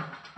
you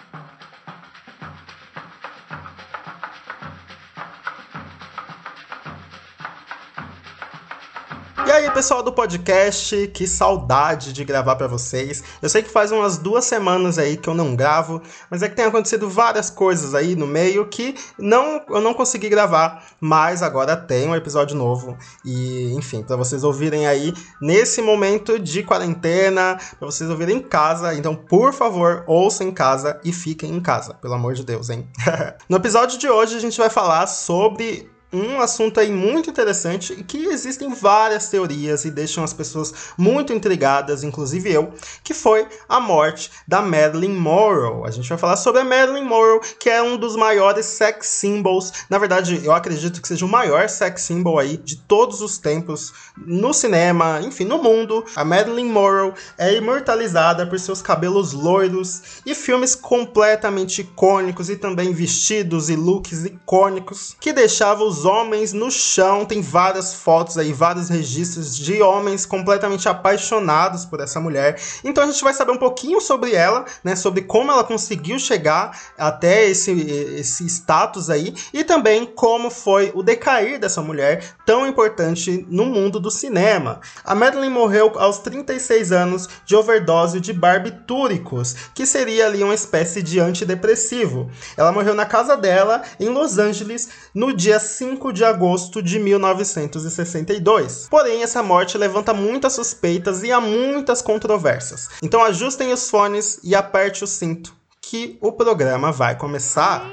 E aí, pessoal do podcast, que saudade de gravar para vocês. Eu sei que faz umas duas semanas aí que eu não gravo, mas é que tem acontecido várias coisas aí no meio que não eu não consegui gravar, mas agora tem um episódio novo e, enfim, para vocês ouvirem aí nesse momento de quarentena, para vocês ouvirem em casa. Então, por favor, ouçam em casa e fiquem em casa, pelo amor de Deus, hein? no episódio de hoje a gente vai falar sobre um assunto aí muito interessante e que existem várias teorias e deixam as pessoas muito intrigadas, inclusive eu, que foi a morte da Marilyn Monroe. A gente vai falar sobre a Marilyn Monroe, que é um dos maiores sex symbols. Na verdade, eu acredito que seja o maior sex symbol aí de todos os tempos no cinema, enfim, no mundo. A Marilyn Monroe é imortalizada por seus cabelos loiros e filmes completamente icônicos e também vestidos e looks icônicos que deixavam os homens no chão. Tem várias fotos aí, vários registros de homens completamente apaixonados por essa mulher. Então a gente vai saber um pouquinho sobre ela, né? Sobre como ela conseguiu chegar até esse, esse status aí e também como foi o decair dessa mulher tão importante no mundo do cinema. A Madeline morreu aos 36 anos de overdose de barbitúricos, que seria ali uma espécie de antidepressivo. Ela morreu na casa dela, em Los Angeles, no dia 5 de agosto de 1962. Porém, essa morte levanta muitas suspeitas e há muitas controvérsias. Então ajustem os fones e aperte o cinto, que o programa vai começar.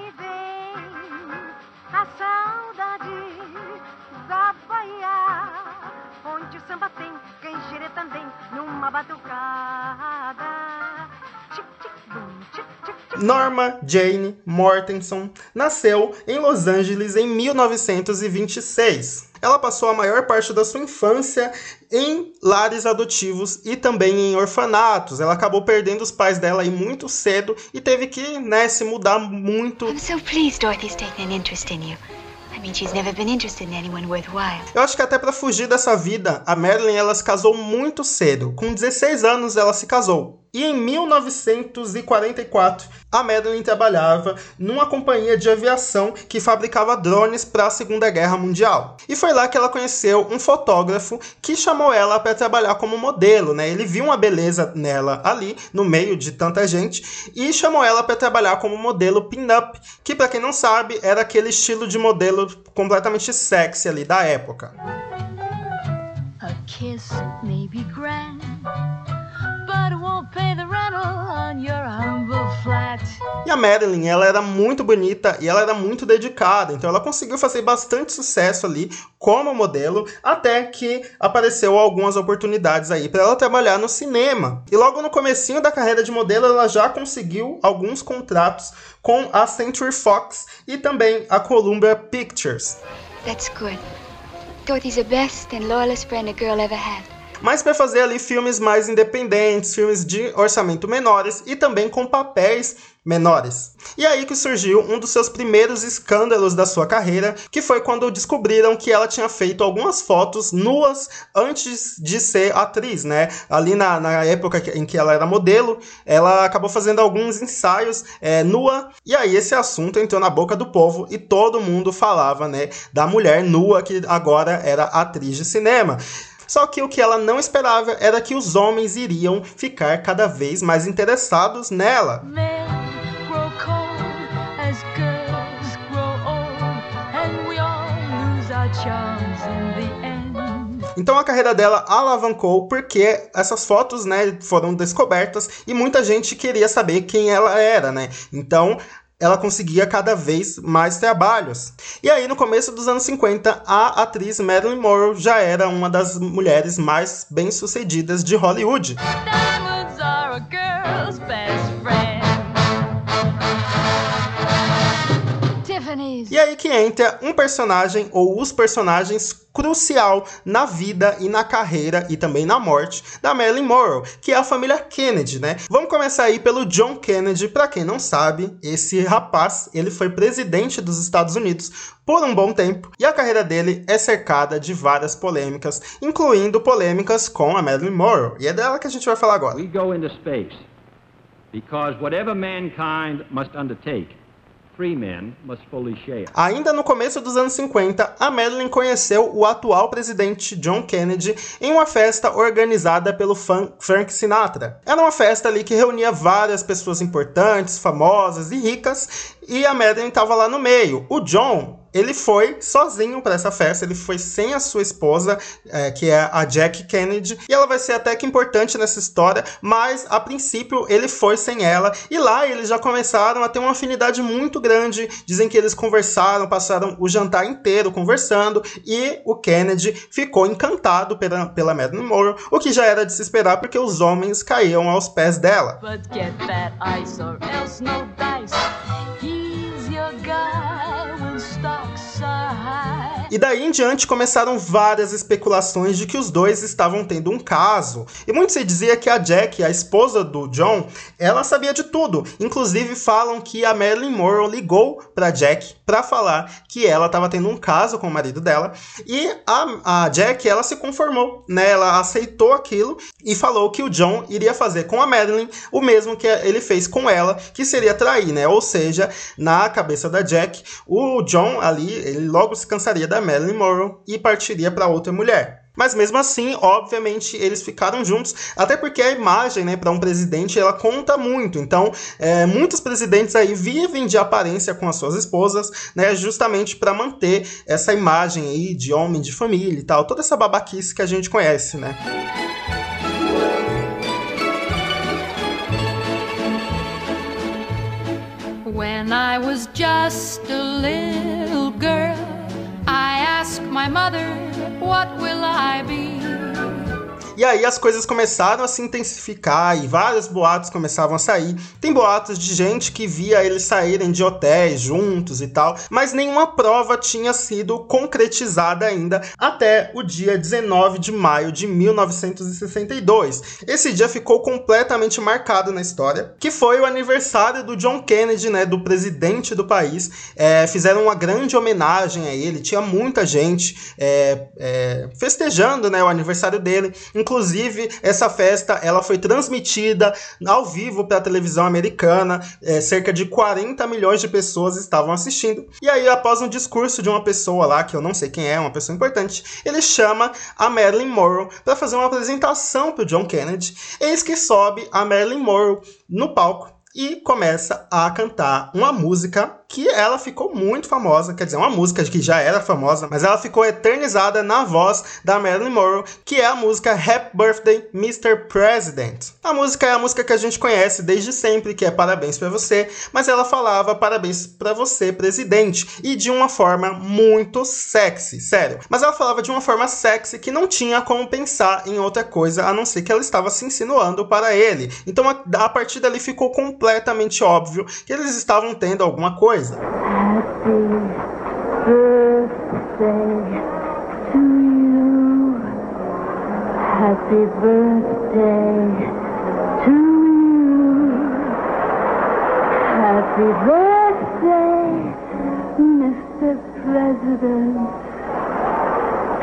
Norma Jane Mortenson nasceu em Los Angeles em 1926. Ela passou a maior parte da sua infância em lares adotivos e também em orfanatos. Ela acabou perdendo os pais dela aí muito cedo e teve que né, se mudar muito. I'm so pleased Dorothy's taken an interest in you. I mean, she's never been interested in anyone worthwhile. Eu acho que até para fugir dessa vida, a Marilyn ela se casou muito cedo. Com 16 anos ela se casou. E em 1944, a Madeline trabalhava numa companhia de aviação que fabricava drones para a Segunda Guerra Mundial. E foi lá que ela conheceu um fotógrafo que chamou ela para trabalhar como modelo, né? Ele viu uma beleza nela ali, no meio de tanta gente, e chamou ela para trabalhar como modelo pin-up, que para quem não sabe, era aquele estilo de modelo completamente sexy ali da época. A kiss may be grand, E a Marilyn, ela era muito bonita e ela era muito dedicada, então ela conseguiu fazer bastante sucesso ali como modelo, até que apareceu algumas oportunidades aí para ela trabalhar no cinema. E logo no comecinho da carreira de modelo, ela já conseguiu alguns contratos com a Century Fox e também a Columbia Pictures. That's good. Dorothy's the best and loyalest friend a girl ever had. Mas para fazer ali filmes mais independentes, filmes de orçamento menores e também com papéis menores. E aí que surgiu um dos seus primeiros escândalos da sua carreira, que foi quando descobriram que ela tinha feito algumas fotos nuas antes de ser atriz, né? Ali na, na época em que ela era modelo, ela acabou fazendo alguns ensaios é, nua, e aí esse assunto entrou na boca do povo e todo mundo falava, né, da mulher nua que agora era atriz de cinema. Só que o que ela não esperava era que os homens iriam ficar cada vez mais interessados nela. Então a carreira dela alavancou porque essas fotos, né, foram descobertas e muita gente queria saber quem ela era, né? Então ela conseguia cada vez mais trabalhos. E aí, no começo dos anos 50, a atriz Marilyn Monroe já era uma das mulheres mais bem-sucedidas de Hollywood. Que entra um personagem ou os personagens crucial na vida e na carreira e também na morte da Marilyn Monroe, que é a família Kennedy, né? Vamos começar aí pelo John Kennedy, para quem não sabe, esse rapaz, ele foi presidente dos Estados Unidos por um bom tempo e a carreira dele é cercada de várias polêmicas, incluindo polêmicas com a Marilyn Monroe. E é dela que a gente vai falar agora. We go into space. Because whatever mankind must undertake, Ainda no começo dos anos 50, a Madeline conheceu o atual presidente John Kennedy em uma festa organizada pelo Frank Sinatra. Era uma festa ali que reunia várias pessoas importantes, famosas e ricas, e a Madeline estava lá no meio. O John ele foi sozinho para essa festa, ele foi sem a sua esposa, é, que é a Jack Kennedy, e ela vai ser até que importante nessa história, mas a princípio ele foi sem ela, e lá eles já começaram a ter uma afinidade muito grande. Dizem que eles conversaram, passaram o jantar inteiro conversando, e o Kennedy ficou encantado pela, pela Madeline o que já era de se esperar porque os homens caíam aos pés dela. But get that ice or else no dice. He's your guy E daí em diante começaram várias especulações de que os dois estavam tendo um caso. E muito se dizia que a Jack, a esposa do John, ela sabia de tudo. Inclusive falam que a Marilyn Monroe ligou para Jack para falar que ela estava tendo um caso com o marido dela. E a, a Jack, ela se conformou, né? Ela aceitou aquilo e falou que o John iria fazer com a Marilyn o mesmo que ele fez com ela, que seria trair, né? Ou seja, na cabeça da Jack, o John ali, ele logo se cansaria da Marilyn Monroe e partiria para outra mulher. Mas mesmo assim, obviamente, eles ficaram juntos, até porque a imagem, né, para um presidente, ela conta muito. Então, é, muitos presidentes aí vivem de aparência com as suas esposas, né, justamente para manter essa imagem aí de homem de família e tal, toda essa babaquice que a gente conhece, né? When I was just a little girl, my mother, What will I be? E aí as coisas começaram a se intensificar e vários boatos começavam a sair. Tem boatos de gente que via eles saírem de hotéis juntos e tal, mas nenhuma prova tinha sido concretizada ainda até o dia 19 de maio de 1962. Esse dia ficou completamente marcado na história, que foi o aniversário do John Kennedy, né, do presidente do país. É, fizeram uma grande homenagem a ele, tinha muita gente é, é, festejando, né, o aniversário dele. Inclusive, essa festa ela foi transmitida ao vivo para a televisão americana. É, cerca de 40 milhões de pessoas estavam assistindo. E aí, após um discurso de uma pessoa lá, que eu não sei quem é, uma pessoa importante, ele chama a Marilyn Monroe para fazer uma apresentação para o John Kennedy. Eis que sobe a Marilyn Monroe no palco e começa a cantar uma música que ela ficou muito famosa, quer dizer, uma música que já era famosa, mas ela ficou eternizada na voz da Marilyn Monroe, que é a música Happy Birthday Mr. President. A música é a música que a gente conhece desde sempre, que é Parabéns para você, mas ela falava Parabéns para você, presidente, e de uma forma muito sexy, sério. Mas ela falava de uma forma sexy que não tinha como pensar em outra coisa a não ser que ela estava se insinuando para ele. Então a, a partir dali ficou completamente óbvio que eles estavam tendo alguma coisa. Happy birthday to you. Happy birthday to you. Happy birthday, Mr. President.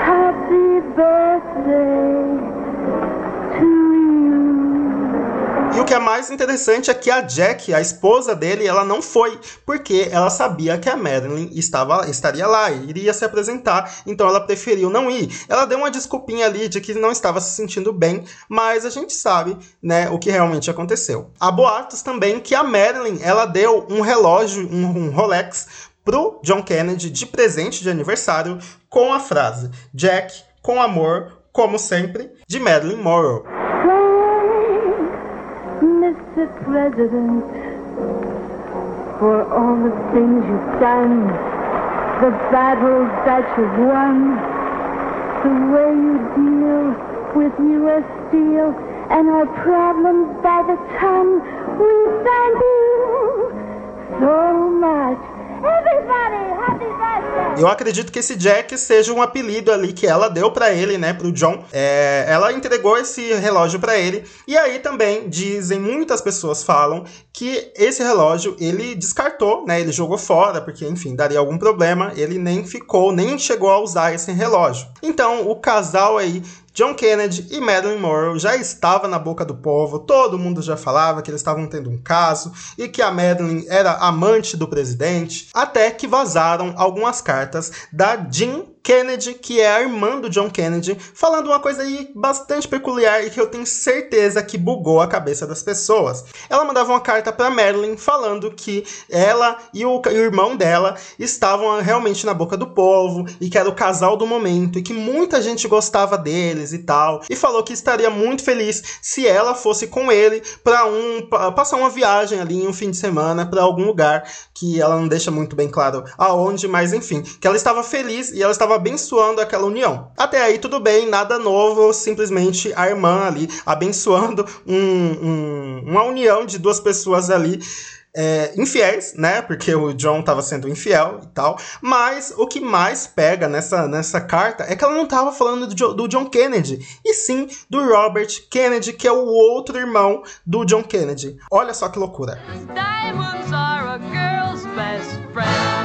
Happy birthday E o que é mais interessante é que a Jack, a esposa dele, ela não foi, porque ela sabia que a Madeline estava, estaria lá e iria se apresentar, então ela preferiu não ir. Ela deu uma desculpinha ali de que não estava se sentindo bem, mas a gente sabe, né, o que realmente aconteceu. Há boatos também que a Madeline, ela deu um relógio, um, um Rolex, pro John Kennedy de presente de aniversário com a frase Jack, com amor, como sempre, de Madeline Monroe. President, for all the things you've done, the battles that you've won, the way you deal with U.S. Steel and our problems by the ton. We thank you so much. Everybody! Eu acredito que esse Jack seja um apelido ali que ela deu pra ele, né, pro John. É, ela entregou esse relógio pra ele. E aí também dizem, muitas pessoas falam que esse relógio ele descartou, né, ele jogou fora porque, enfim, daria algum problema. Ele nem ficou, nem chegou a usar esse relógio. Então, o casal aí John Kennedy e Marilyn Monroe já estava na boca do povo, todo mundo já falava que eles estavam tendo um caso e que a Marilyn era amante do presidente, até que vazaram algumas cartas da Jean Kennedy, que é a irmã do John Kennedy, falando uma coisa aí bastante peculiar e que eu tenho certeza que bugou a cabeça das pessoas. Ela mandava uma carta para Marilyn falando que ela e o, irmão dela estavam realmente na boca do povo e que era o casal do momento e que muita gente gostava deles e tal. E falou que estaria muito feliz se ela fosse com ele para um pra passar uma viagem ali em um fim de semana para algum lugar que ela não deixa muito bem claro aonde, mas enfim, que ela estava feliz e ela estava abençoando aquela união. Até aí tudo bem, nada novo, simplesmente a irmã ali abençoando um, um, uma união de duas pessoas ali. É, infiéis, né? Porque o John estava sendo infiel e tal. Mas o que mais pega nessa, nessa carta é que ela não estava falando do, do John Kennedy, e sim do Robert Kennedy, que é o outro irmão do John Kennedy. Olha só que loucura. Diamonds are a girl's best friend.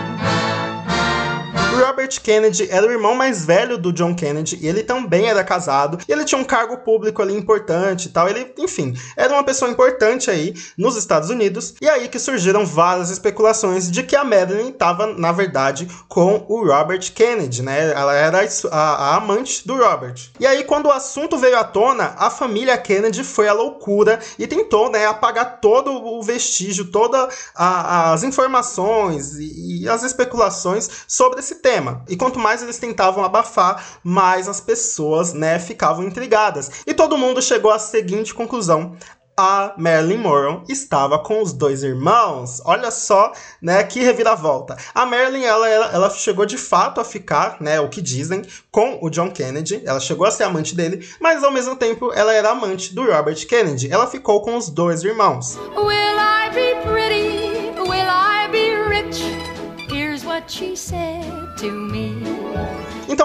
Robert Kennedy era o irmão mais velho do John Kennedy e ele também era casado e ele tinha um cargo público ali importante e tal. Ele, enfim, era uma pessoa importante aí nos Estados Unidos. E aí que surgiram várias especulações de que a Madeline estava, na verdade, com o Robert Kennedy, né? Ela era a, a amante do Robert. E aí, quando o assunto veio à tona, a família Kennedy foi à loucura e tentou, né, apagar todo o vestígio, todas as informações e, e as especulações sobre esse tema. E quanto mais eles tentavam abafar, mais as pessoas, né, ficavam intrigadas. E todo mundo chegou à seguinte conclusão: a Marilyn Monroe estava com os dois irmãos. Olha só, né, que reviravolta. A Marilyn, ela, ela, ela chegou de fato a ficar, né, o que dizem, com o John Kennedy. Ela chegou a ser amante dele, mas ao mesmo tempo ela era amante do Robert Kennedy. Ela ficou com os dois irmãos. Will I be pretty? Will I be rich? Here's what she said to me.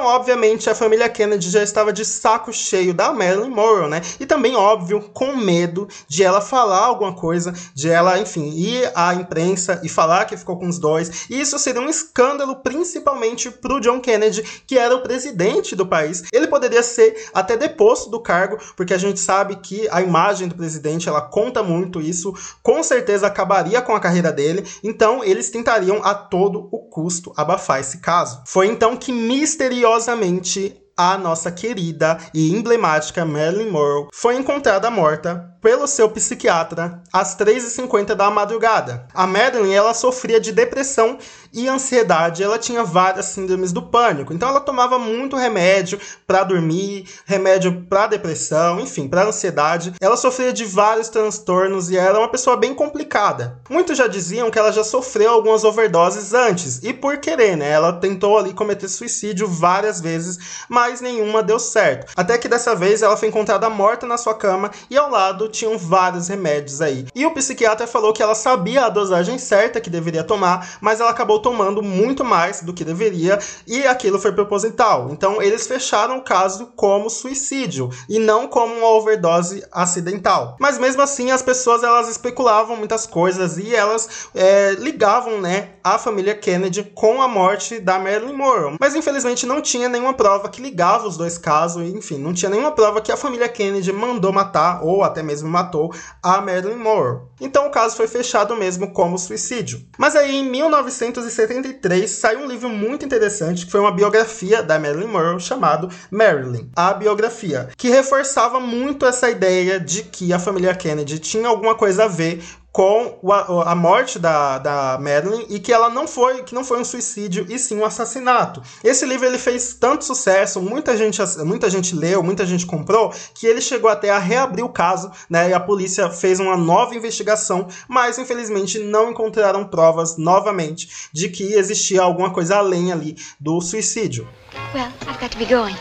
Obviamente, a família Kennedy já estava de saco cheio da Marilyn Monroe, né? E também, óbvio, com medo de ela falar alguma coisa, de ela, enfim, ir à imprensa e falar que ficou com os dois. E isso seria um escândalo, principalmente pro John Kennedy, que era o presidente do país. Ele poderia ser até deposto do cargo, porque a gente sabe que a imagem do presidente, ela conta muito isso, com certeza acabaria com a carreira dele. Então, eles tentariam a todo o custo abafar esse caso. Foi então que misteriosamente curiosamente a nossa querida e emblemática Marilyn Monroe foi encontrada morta pelo seu psiquiatra às 3h50 da madrugada. A Marilyn, ela sofria de depressão e ansiedade, ela tinha várias síndromes do pânico, então ela tomava muito remédio para dormir, remédio para depressão, enfim, para ansiedade. Ela sofria de vários transtornos e era uma pessoa bem complicada. Muitos já diziam que ela já sofreu algumas overdoses antes, e por querer, né? Ela tentou ali cometer suicídio várias vezes, mas nenhuma deu certo. Até que dessa vez ela foi encontrada morta na sua cama e ao lado tinham vários remédios aí. E o psiquiatra falou que ela sabia a dosagem certa que deveria tomar, mas ela acabou tomando muito mais do que deveria e aquilo foi proposital. Então eles fecharam o caso como suicídio e não como uma overdose acidental. Mas mesmo assim as pessoas elas especulavam muitas coisas e elas é, ligavam, né, a família Kennedy com a morte da Marilyn Monroe. Mas infelizmente não tinha nenhuma prova que ligava os dois casos, e, enfim, não tinha nenhuma prova que a família Kennedy mandou matar ou até mesmo matou a Marilyn Monroe. Então o caso foi fechado mesmo como suicídio. Mas aí em 1973 saiu um livro muito interessante que foi uma biografia da Marilyn Monroe chamado Marilyn, a biografia, que reforçava muito essa ideia de que a família Kennedy tinha alguma coisa a ver com a, a morte da, da Madeline e que ela não foi que não foi um suicídio e sim um assassinato. Esse livro ele fez tanto sucesso, muita gente muita gente leu, muita gente comprou, que ele chegou até a reabrir o caso, né? E a polícia fez uma nova investigação, mas infelizmente não encontraram provas novamente de que existia alguma coisa além ali do suicídio. Well, I've got to be going.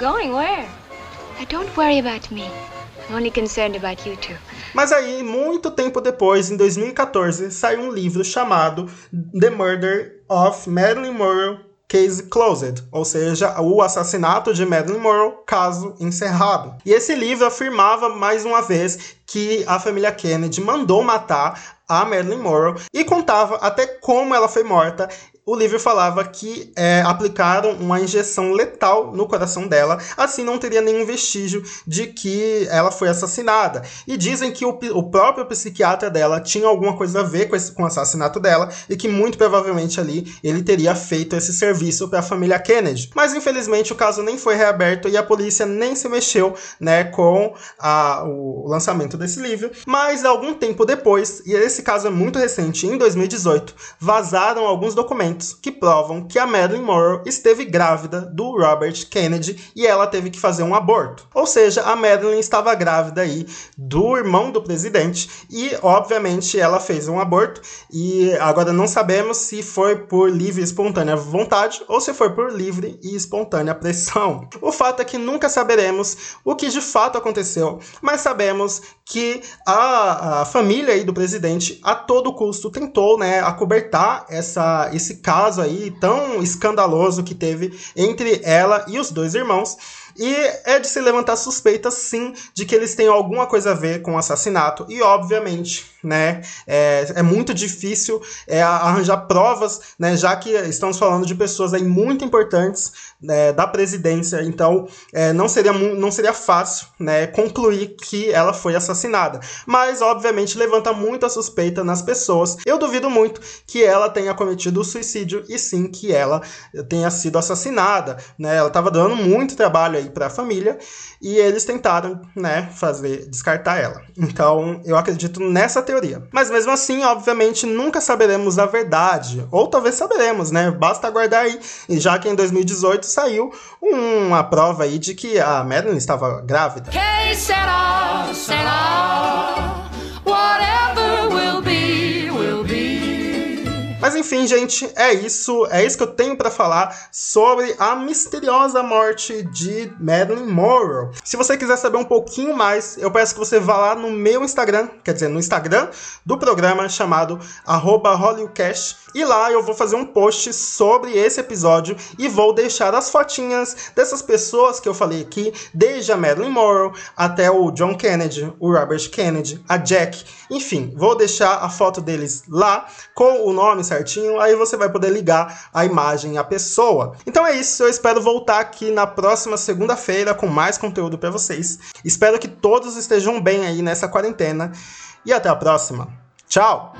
Going where? Now, don't worry about me. I'm only concerned about you two. Mas aí, muito tempo depois, em 2014, saiu um livro chamado The Murder of Marilyn Monroe Case Closed, ou seja, o assassinato de Marilyn Monroe, caso encerrado. E esse livro afirmava mais uma vez que a família Kennedy mandou matar a Marilyn Monroe e contava até como ela foi morta, o livro falava que é, aplicaram uma injeção letal no coração dela, assim não teria nenhum vestígio de que ela foi assassinada. E dizem que o, o próprio psiquiatra dela tinha alguma coisa a ver com, esse, com o assassinato dela e que muito provavelmente ali ele teria feito esse serviço para a família Kennedy. Mas infelizmente o caso nem foi reaberto e a polícia nem se mexeu né, com a, o lançamento desse livro. Mas algum tempo depois, e esse caso é muito recente, em 2018, vazaram alguns documentos que provam que a Madeline Monroe esteve grávida do Robert Kennedy e ela teve que fazer um aborto. Ou seja, a Madeline estava grávida aí do irmão do presidente e, obviamente, ela fez um aborto e agora não sabemos se foi por livre e espontânea vontade ou se foi por livre e espontânea pressão. O fato é que nunca saberemos o que de fato aconteceu, mas sabemos que a, a família aí do presidente a todo custo tentou, né, acobertar essa, esse caso aí tão escandaloso que teve entre ela e os dois irmãos. E é de se levantar suspeitas, sim, de que eles tenham alguma coisa a ver com o assassinato. E, obviamente, né, é, é muito difícil é, arranjar provas, né, já que estamos falando de pessoas aí muito importantes né, da presidência. Então, é, não, seria, não seria fácil né, concluir que ela foi assassinada. Mas, obviamente, levanta muita suspeita nas pessoas. Eu duvido muito que ela tenha cometido o suicídio e sim que ela tenha sido assassinada. Né? Ela estava dando muito trabalho aí para a família e eles tentaram, né, fazer descartar ela. Então, eu acredito nessa teoria. Mas mesmo assim, obviamente, nunca saberemos a verdade, ou talvez saberemos, né? Basta aguardar aí. E já que em 2018 saiu uma prova aí de que a Madeline estava grávida. Será, será, Mas enfim, gente, é isso. É isso que eu tenho para falar sobre a misteriosa morte de Madeline Monroe. Se você quiser saber um pouquinho mais, eu peço que você vá lá no meu Instagram, quer dizer, no Instagram do programa chamado HollywoodCast. E lá eu vou fazer um post sobre esse episódio e vou deixar as fotinhas dessas pessoas que eu falei aqui, desde a Madeline Monroe até o John Kennedy, o Robert Kennedy, a Jack. Enfim, vou deixar a foto deles lá com o nome certinho, aí você vai poder ligar a imagem à pessoa. Então é isso, eu espero voltar aqui na próxima segunda-feira com mais conteúdo para vocês. Espero que todos estejam bem aí nessa quarentena e até a próxima. Tchau!